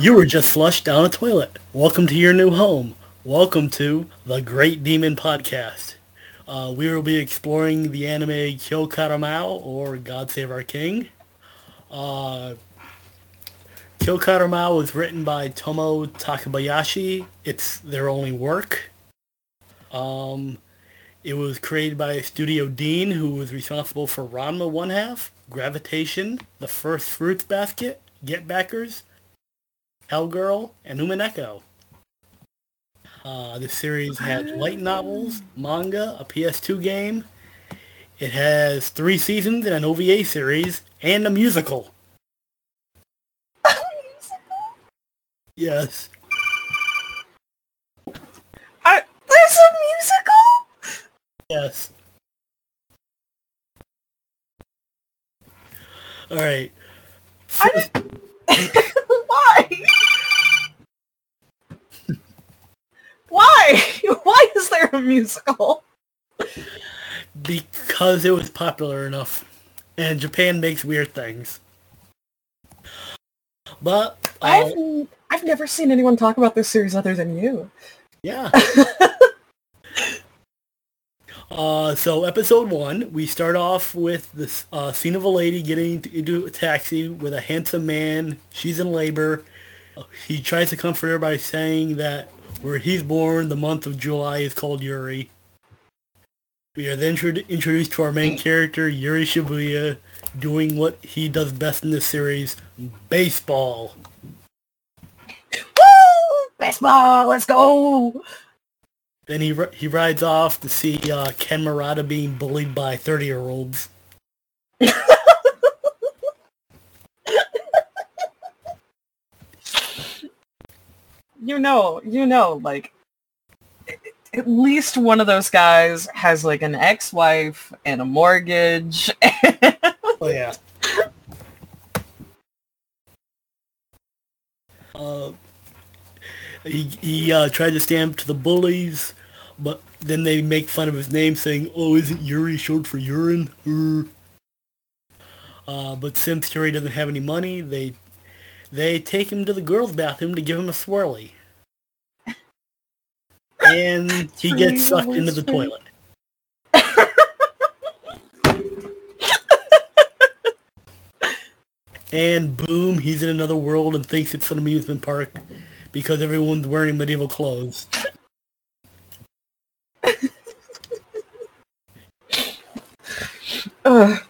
You were just flushed down a toilet. Welcome to your new home. Welcome to the Great Demon Podcast. Uh, we will be exploring the anime Kyo Kara Maoh or God Save Our King. Uh, Kyo was written by Tomo Takabayashi. It's their only work. Um, it was created by Studio Dean, who was responsible for Ranma One Half, Gravitation, The First Fruits Basket, Get Backers, Hellgirl, and Umineko. Uh, the series had light novels, manga, a PS2 game. It has three seasons and an OVA series, and a musical. a musical. Yes. I, there's a musical? Yes. All right. I didn't... Why? Why? Why is there a musical? Because it was popular enough. And Japan makes weird things. But uh, I've I've never seen anyone talk about this series other than you. yeah. Uh, so episode one, we start off with this uh, scene of a lady getting into a taxi with a handsome man. She's in labor. He tries to comfort her by saying that where he's born, the month of July is called Yuri. We are then intro- introduced to our main character, Yuri Shibuya, doing what he does best in this series, baseball. Woo! Baseball, let's go! Then he he rides off to see uh, Ken Murata being bullied by 30-year-olds. You know, you know, like at least one of those guys has like an ex-wife and a mortgage. Oh yeah. Uh, he he uh, tried to stand up to the bullies, but then they make fun of his name, saying, "Oh, isn't Yuri short for urine?" Er. Uh, but since Yuri doesn't have any money, they they take him to the girls' bathroom to give him a swirly, and he gets sucked into the toilet. And boom, he's in another world and thinks it's an amusement park because everyone's wearing medieval clothes. Ugh.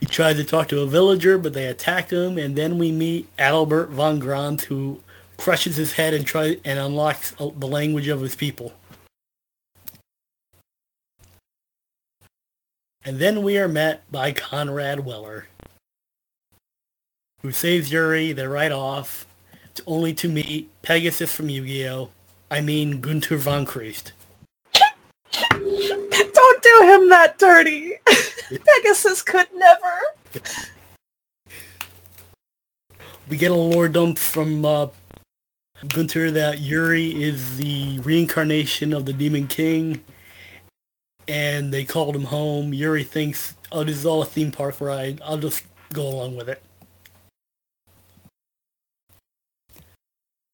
He tried to talk to a villager, but they attacked him, and then we meet Adalbert von Grant, who crushes his head and try and unlocks uh, the language of his people. And then we are met by Conrad Weller, who saves Yuri. They ride off, to, only to meet Pegasus from Yu-Gi-Oh! I mean Gunter von Christ. Don't do him that dirty. Pegasus could never. we get a lore dump from uh, Gunter that Yuri is the reincarnation of the Demon King, and they called him home. Yuri thinks, "Oh, this is all a theme park ride. I'll just go along with it."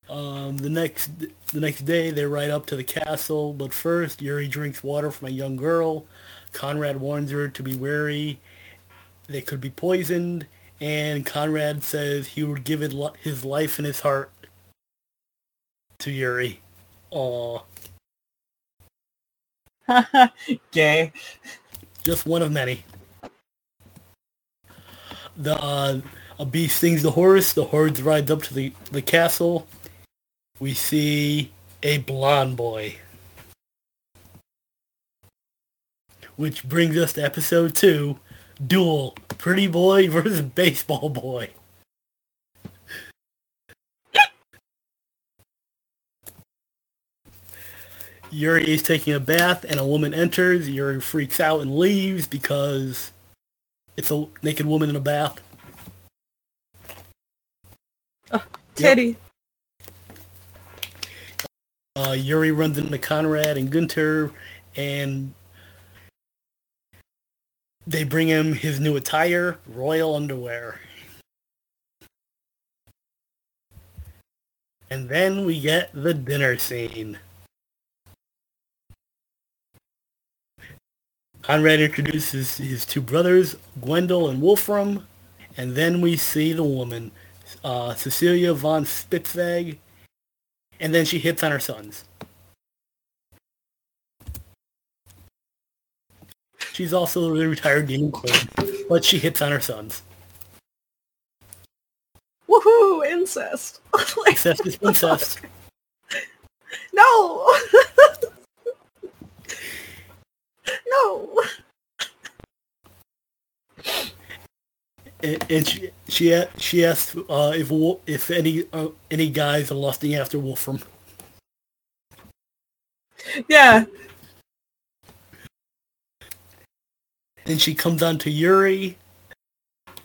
Um, the next the next day, they ride up to the castle, but first, Yuri drinks water from a young girl. Conrad warns her to be wary; they could be poisoned. And Conrad says he would give his life and his heart to Yuri. Aw, Gay. just one of many. The uh, a beast stings the horse. The horse rides up to the, the castle. We see a blonde boy. Which brings us to episode two, Duel, Pretty Boy versus Baseball Boy. Yuri is taking a bath and a woman enters. Yuri freaks out and leaves because it's a naked woman in a bath. Titty. Uh, Yuri runs into Conrad and Gunter, and they bring him his new attire, royal underwear. And then we get the dinner scene. Conrad introduces his two brothers, Gwendal and Wolfram, and then we see the woman, uh, Cecilia von Spitzweg, and then she hits on her sons. She's also the retired demon queen, but she hits on her sons. Woohoo! Incest. Incest is incest. no. no. And, and she she she asked uh, if if any uh, any guys are lusting after Wolfram. Yeah. Then she comes on to Yuri.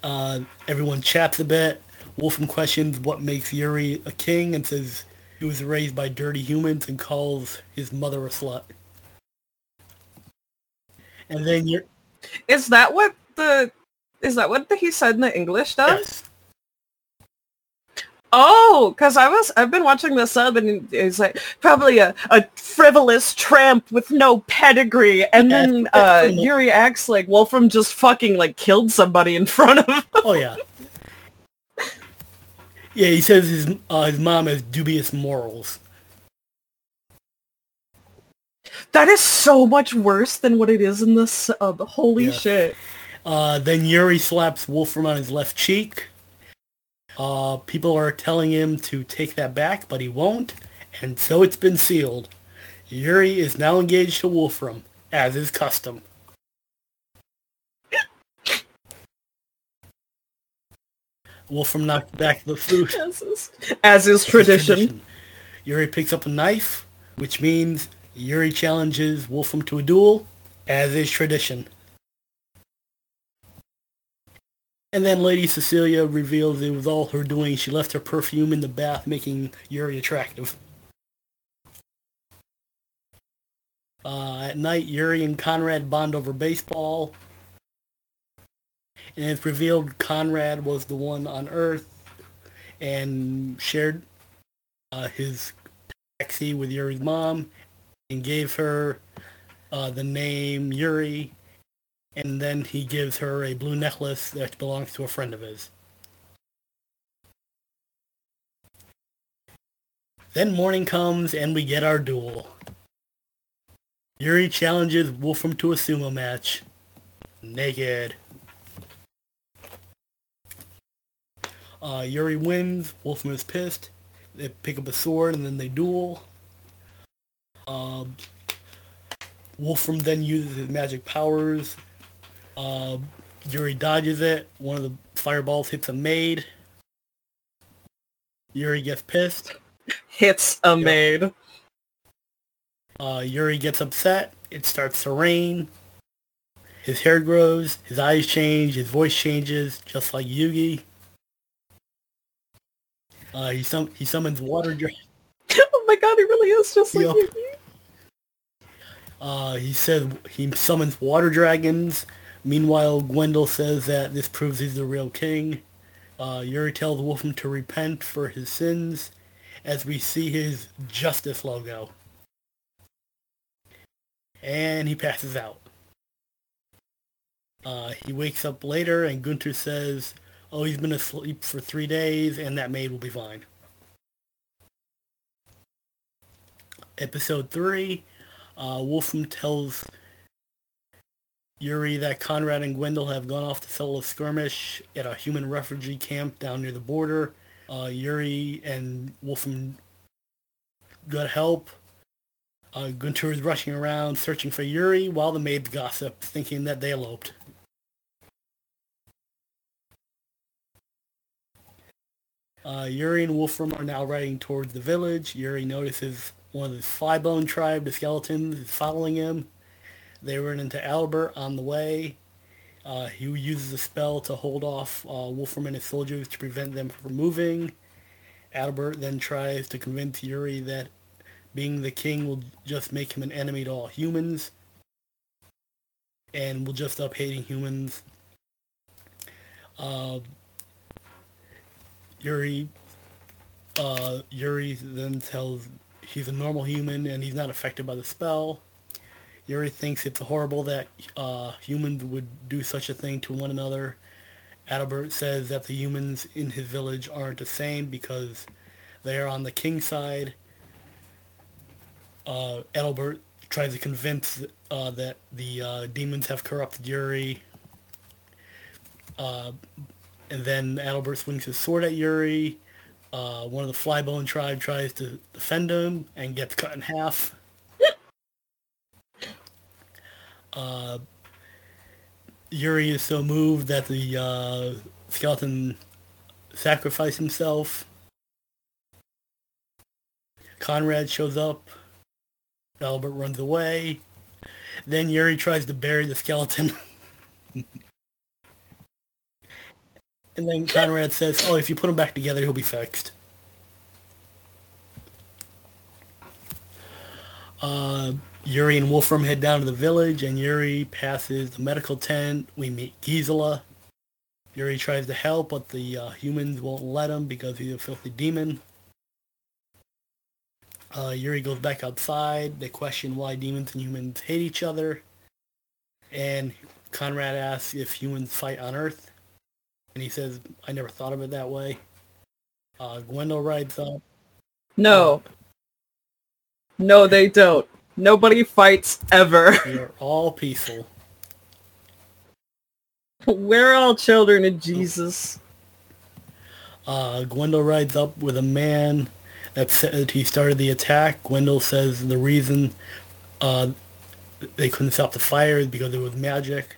Uh, everyone chats a bit. Wolfram questions what makes Yuri a king and says he was raised by dirty humans and calls his mother a slut. And then Yuri, Is that what the is that what the, he said in the English does? yes, Oh, because I was I've been watching the sub and it's like probably a, a frivolous tramp with no pedigree, and Yeah, then uh, Yuri acts like Wolfram just fucking like killed somebody in front of him. oh yeah, yeah. He says his uh, his mom has dubious morals. That is so much worse than what it is in the sub. Holy Yeah. shit! Uh, then Yuri slaps Wolfram on his left cheek. Uh, people are telling him to take that back, but he won't, and so it's been sealed. Yuri is now engaged to Wolfram, as is custom. Wolfram knocks back the food. As is, as is tradition. Yuri picks up a knife, which means Yuri challenges Wolfram to a duel, as is tradition. And then Lady Cecilia reveals it was all her doing. She left her perfume in the bath, making Yuri attractive. Uh, at night, Yuri and Conrad bond over baseball. And it's revealed Conrad was the one on Earth and shared uh, his taxi with Yuri's mom and gave her uh, the name Yuri. And then he gives her a blue necklace that belongs to a friend of his. Then morning comes and we get our duel. Yuri challenges Wolfram to a sumo match. Naked. Uh, Yuri wins. Wolfram is pissed. They pick up a sword and then they duel. Um, Wolfram then uses his magic powers. Uh, Yuri dodges it. One of the fireballs hits a maid. Yuri gets pissed. Hits a maid. Uh, Yuri gets upset. It starts to rain. His hair grows. His eyes change. His voice changes, just like Yugi. Uh, he, sum- he summons water. Dra- oh my god, he really is just like. Yugi. Uh, he says he summons water dragons. Meanwhile, Gwendal says that this proves he's the real king. Uh, Yuri tells Wolfram to repent for his sins as we see his justice logo. And he passes out. Uh, he wakes up later and Gunther says, oh, he's been asleep for three days and that maid will be fine. Episode 3, uh, Wolfram tells Yuri that Conrad and Gwendal have gone off to settle a skirmish at a human refugee camp down near the border. Uh, Yuri and Wolfram got help. Uh, Gunter is rushing around searching for Yuri while the maids gossip, thinking that they eloped. Uh, Yuri and Wolfram are now riding towards the village. Yuri notices one of the Flybone tribe, the skeletons, is following him. They run into Albert on the way. Uh, he uses a spell to hold off uh, Wolfram and his soldiers to prevent them from moving. Albert then tries to convince Yuri that being the king will just make him an enemy to all humans and will just stop hating humans. Uh, Yuri Uh, Yuri then tells he's a normal human and he's not affected by the spell. Yuri thinks it's horrible that uh, humans would do such a thing to one another. Adalbert says that the humans in his village aren't the same because they are on the king's side. Uh, Adalbert tries to convince uh, that the uh, demons have corrupted Yuri. Uh, and then Adalbert swings his sword at Yuri. Uh, one of the Flybone tribe tries to defend him and gets cut in half. Uh, Yuri is so moved that the uh, skeleton sacrifices himself. Conrad shows up. Albert runs away. Then Yuri tries to bury the skeleton. and then Conrad says, oh, if you put him back together, he'll be fixed. Uh, Yuri and Wolfram head down to the village, and Yuri passes the medical tent. We meet Gisela. Yuri tries to help, but the uh, humans won't let him because he's a filthy demon. Uh, Yuri goes back outside. They question why demons and humans hate each other. And Conrad asks if humans fight on Earth. And he says, I never thought of it that way. Uh, Gwendal rides up. No. No, they don't. Nobody fights ever. We are all peaceful. We're all children of Jesus. Uh, Gwendal rides up with a man that said he started the attack. Gwendal says the reason uh, they couldn't stop the fire is because it was magic.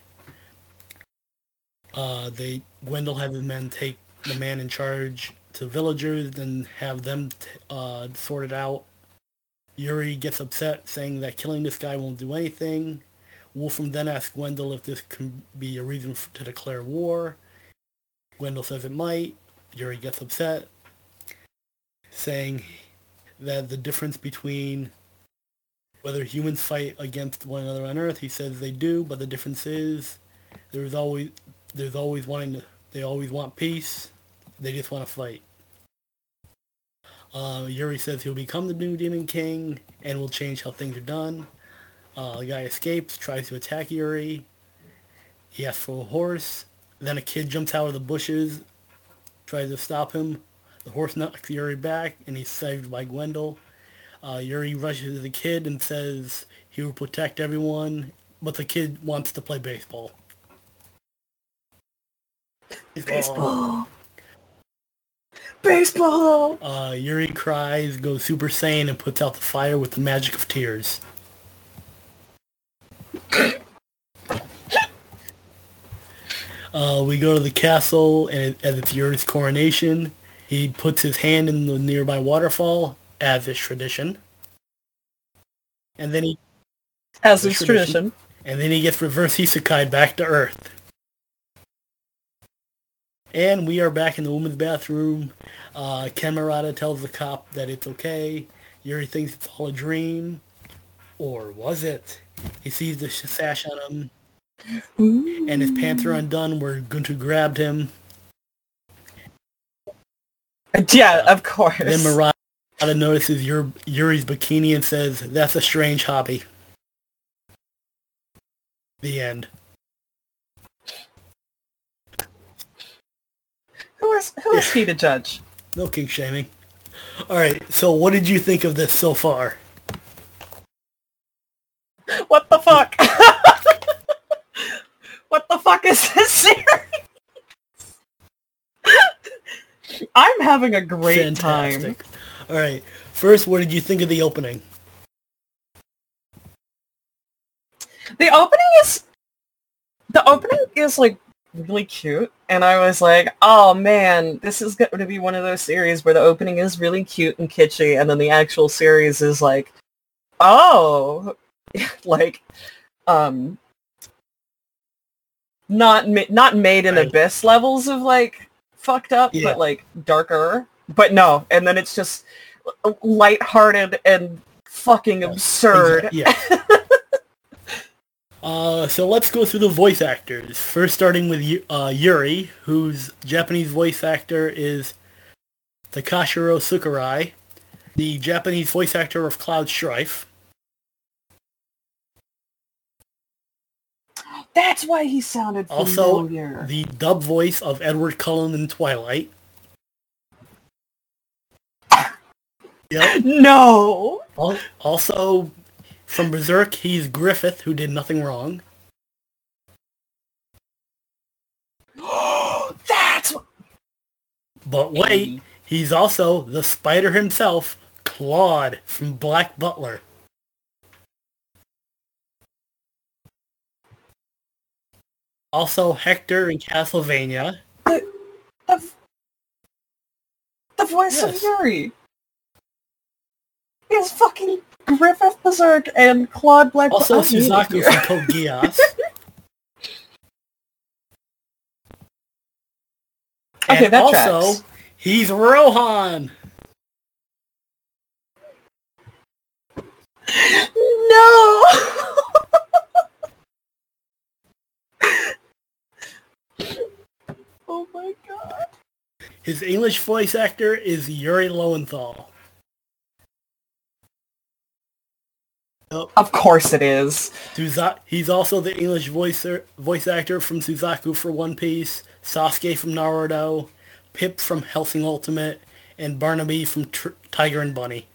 Uh, they Gwendal had the men take the man in charge to villagers and have them t- uh, sort it out. Yuri gets upset, saying that killing this guy won't do anything. Wolfram then asks Gwendal if this can be a reason to declare war. Gwendal says it might. Yuri gets upset, saying that the difference between whether humans fight against one another on Earth, he says they do, but the difference is there's always there's always wanting to they always want peace. They just want to fight. Uh, Yuri says he'll become the new Demon King and will change how things are done. Uh, the guy escapes, tries to attack Yuri. He asks for a horse. Then a kid jumps out of the bushes, tries to stop him. The horse knocks Yuri back, and he's saved by Gwendal. Uh, Yuri rushes to the kid and says he will protect everyone, but the kid wants to play baseball. Baseball. Baseball. Uh, Yuri cries, goes Super Saiyan, and puts out the fire with the magic of tears. Uh, we go to the castle, and it, as it's Yuri's coronation, he puts his hand in the nearby waterfall, as is tradition. And then he As is tradition. tradition. and then he gets reverse isekai back to Earth. And we are back in the woman's bathroom. Uh, Ken Murata tells the cop that it's okay. Yuri thinks it's all a dream. Or was it? He sees the sash on him, and his pants are undone where Gunter grabbed him. Yeah, of course. Then Murata notices Yuri's bikini and says, that's a strange hobby. The end. Who is who is he to judge? No king shaming. All right. So, what did you think of this so far? What the fuck? what the fuck is this series? I'm having a great time. Fantastic. All right. First, what did you think of the opening? The opening is the opening is like really cute and I was like, "Oh man, this is going to be one of those series where the opening is really cute and kitschy and then the actual series is like, "Oh, like um not ma- not made in Right. abyss levels of like fucked up, Yeah. but like darker. But no, and then it's just lighthearted and fucking absurd. Exa- Yeah. uh, so let's go through the voice actors. First, starting with uh, Yuri, whose Japanese voice actor is Takahiro Sakurai, the Japanese voice actor of Cloud Strife. That's why he sounded Also, the dub voice of Edward Cullen in Twilight. Yep. no. Also, from Berserk, he's Griffith, who did nothing wrong. That's. But wait, he's also the spider himself, Claude from Black Butler. Also Hector in Castlevania. The, the, the voice Yes. of Yuri. Is fucking Griffith Berserk and Claude Black. Also Suzaku from Code Geass. Okay, and that also, tracks. he's Rohan. No. oh my god. His English voice actor is Yuri Lowenthal. Of course it is. Suza- he's also the English voice voice actor from Suzaku for One Piece, Sasuke from Naruto, Pip from Hellsing Ultimate, and Barnaby from Tr- Tiger and Bunny.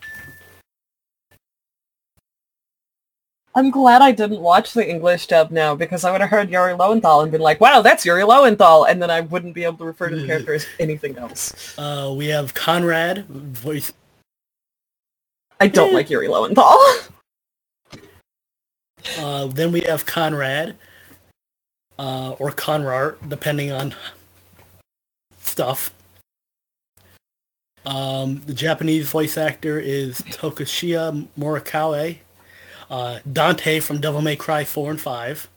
I'm glad I didn't watch the English dub now because I would have heard Yuri Lowenthal and been like, wow, that's Yuri Lowenthal, and then I wouldn't be able to refer to the character as anything else. Uh, we have Conrad, voice. I don't Yeah. like Yuri Lowenthal. Uh, then we have Conrad, uh, or Conrart, depending on stuff. Um, the Japanese voice actor is Toshiyuki Morikawa. Uh, Dante from Devil May Cry 4 and 5.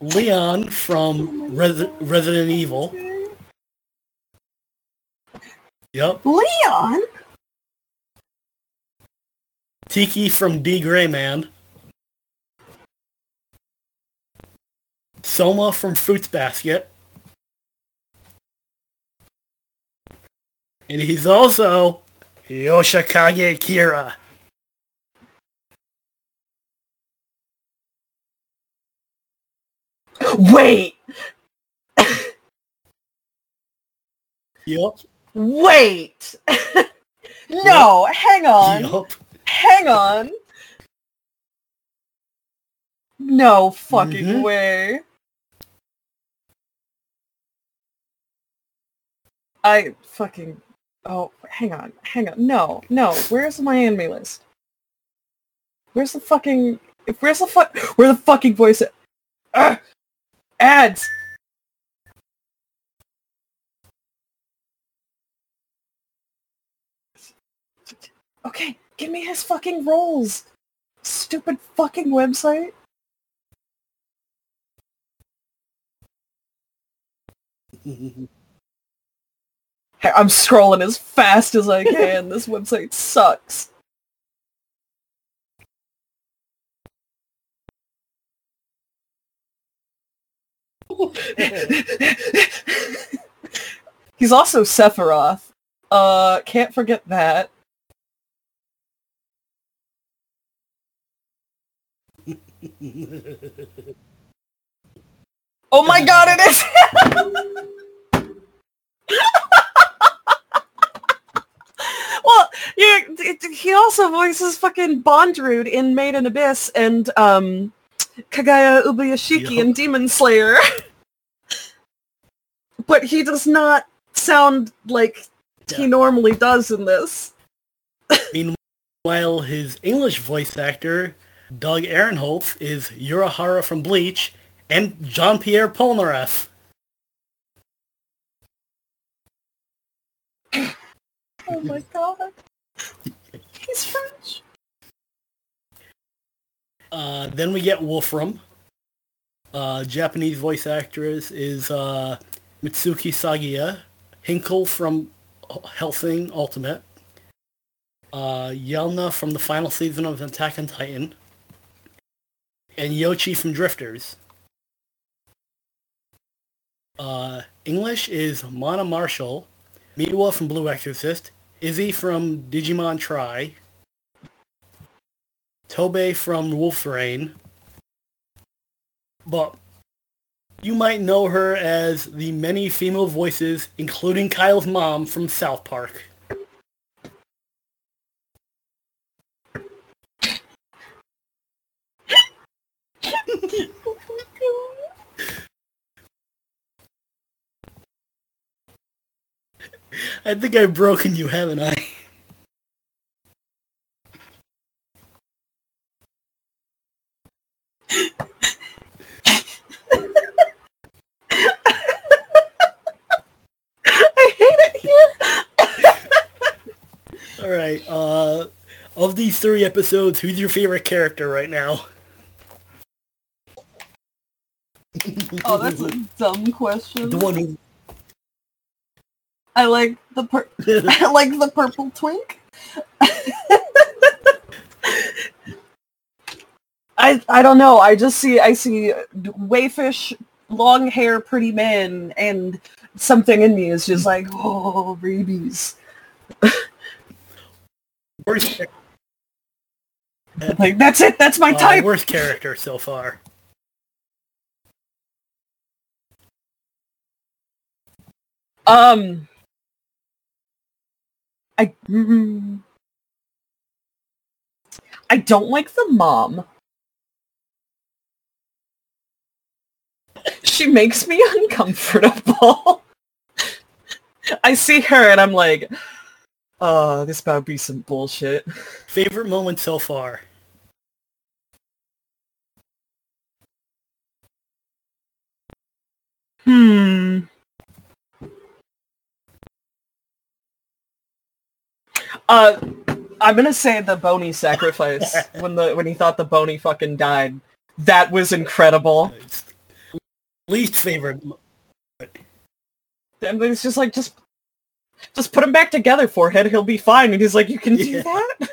Leon from Res- Resident Evil. Yep. Leon? Tyki from D Gray Man. Soma from Fruits Basket. And he's also Yoshikage Kira. Wait! Yup. Wait! no, hang on. Yup. Hang on. No fucking Mhm. way. I fucking oh hang on, hang on. No, no. Where's my anime list? Where's the fucking where's the fuck where the fucking voice ads? Okay, give me his fucking roles. Stupid fucking website. Hey, I'm scrolling as fast as I can. this website sucks. He's also Sephiroth. Uh, can't forget that. Oh my god, it is! well, yeah, it- he also voices fucking Bondrewd in Made in Abyss and um, Kagaya Ubuyashiki Yup. in Demon Slayer. but he does not sound like he normally does in this. Meanwhile, his English voice actor, Doug Erholtz, is Urahara from Bleach and Jean-Pierre Polnareff. Oh my god. He's French. Uh, then we get Wolfram. Uh, Japanese voice actress is uh, Mitsuki Saiga. Heinkel from Hellsing Ultimate. Uh, Yelena from the final season of Attack on Titan. And Yoshi from Drifters. Uh, English is Mona Marshall, Miwa from Blue Exorcist, Izzy from Digimon Tri, Toboe from Wolf's Rain, but you might know her as the many female voices, including Kyle's mom from South Park. I think I've broken you, haven't I? I hate it here. All right. Uh, of these three episodes, who's your favorite character right now? Oh, that's a dumb question. the one who. I like the pur- I like the purple twink. I I don't know. I just see I see wayfish, long hair, pretty men, and something in me is just like oh rabies. Worst, Like that's it. That's my uh, type. worst character so far. Um, I mm, I don't like the mom. She makes me uncomfortable. I see her and I'm like, oh, this about be some bullshit. Favorite moment so far. Hmm. Uh, I'm gonna say the bony sacrifice when the when he thought the bony fucking died. That was incredible. Least favorite. And it's just like just just put him back together, forehead. He'll be fine. And he's like, you can do Yeah. that.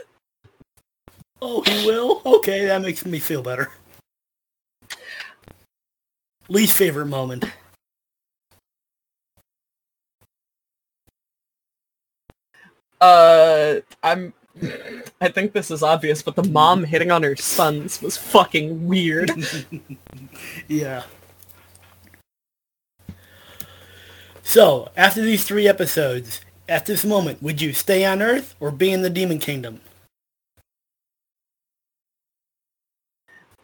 Oh, he will. Okay, that makes me feel better. Least favorite moment. Uh, I'm. I think this is obvious, but the mom hitting on her sons was fucking weird. Yeah. So, after these three episodes, at this moment, would you stay on Earth or be in the Demon Kingdom?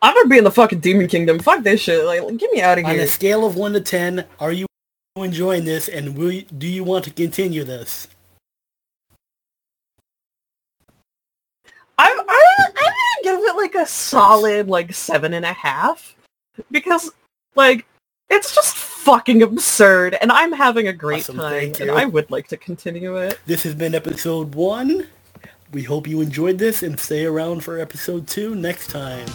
I'm gonna be in the fucking demon kingdom. Fuck this shit. Like, get me out of here. On a scale of 1 to 10, are you enjoying this and will you, do you want to continue this? I'm, I, I'm gonna give it like a solid like seven and a half because like it's just fucking absurd and I'm having a great Awesome, time and. I would like to continue it. This has been episode 1. We hope you enjoyed this and stay around for episode 2 next time.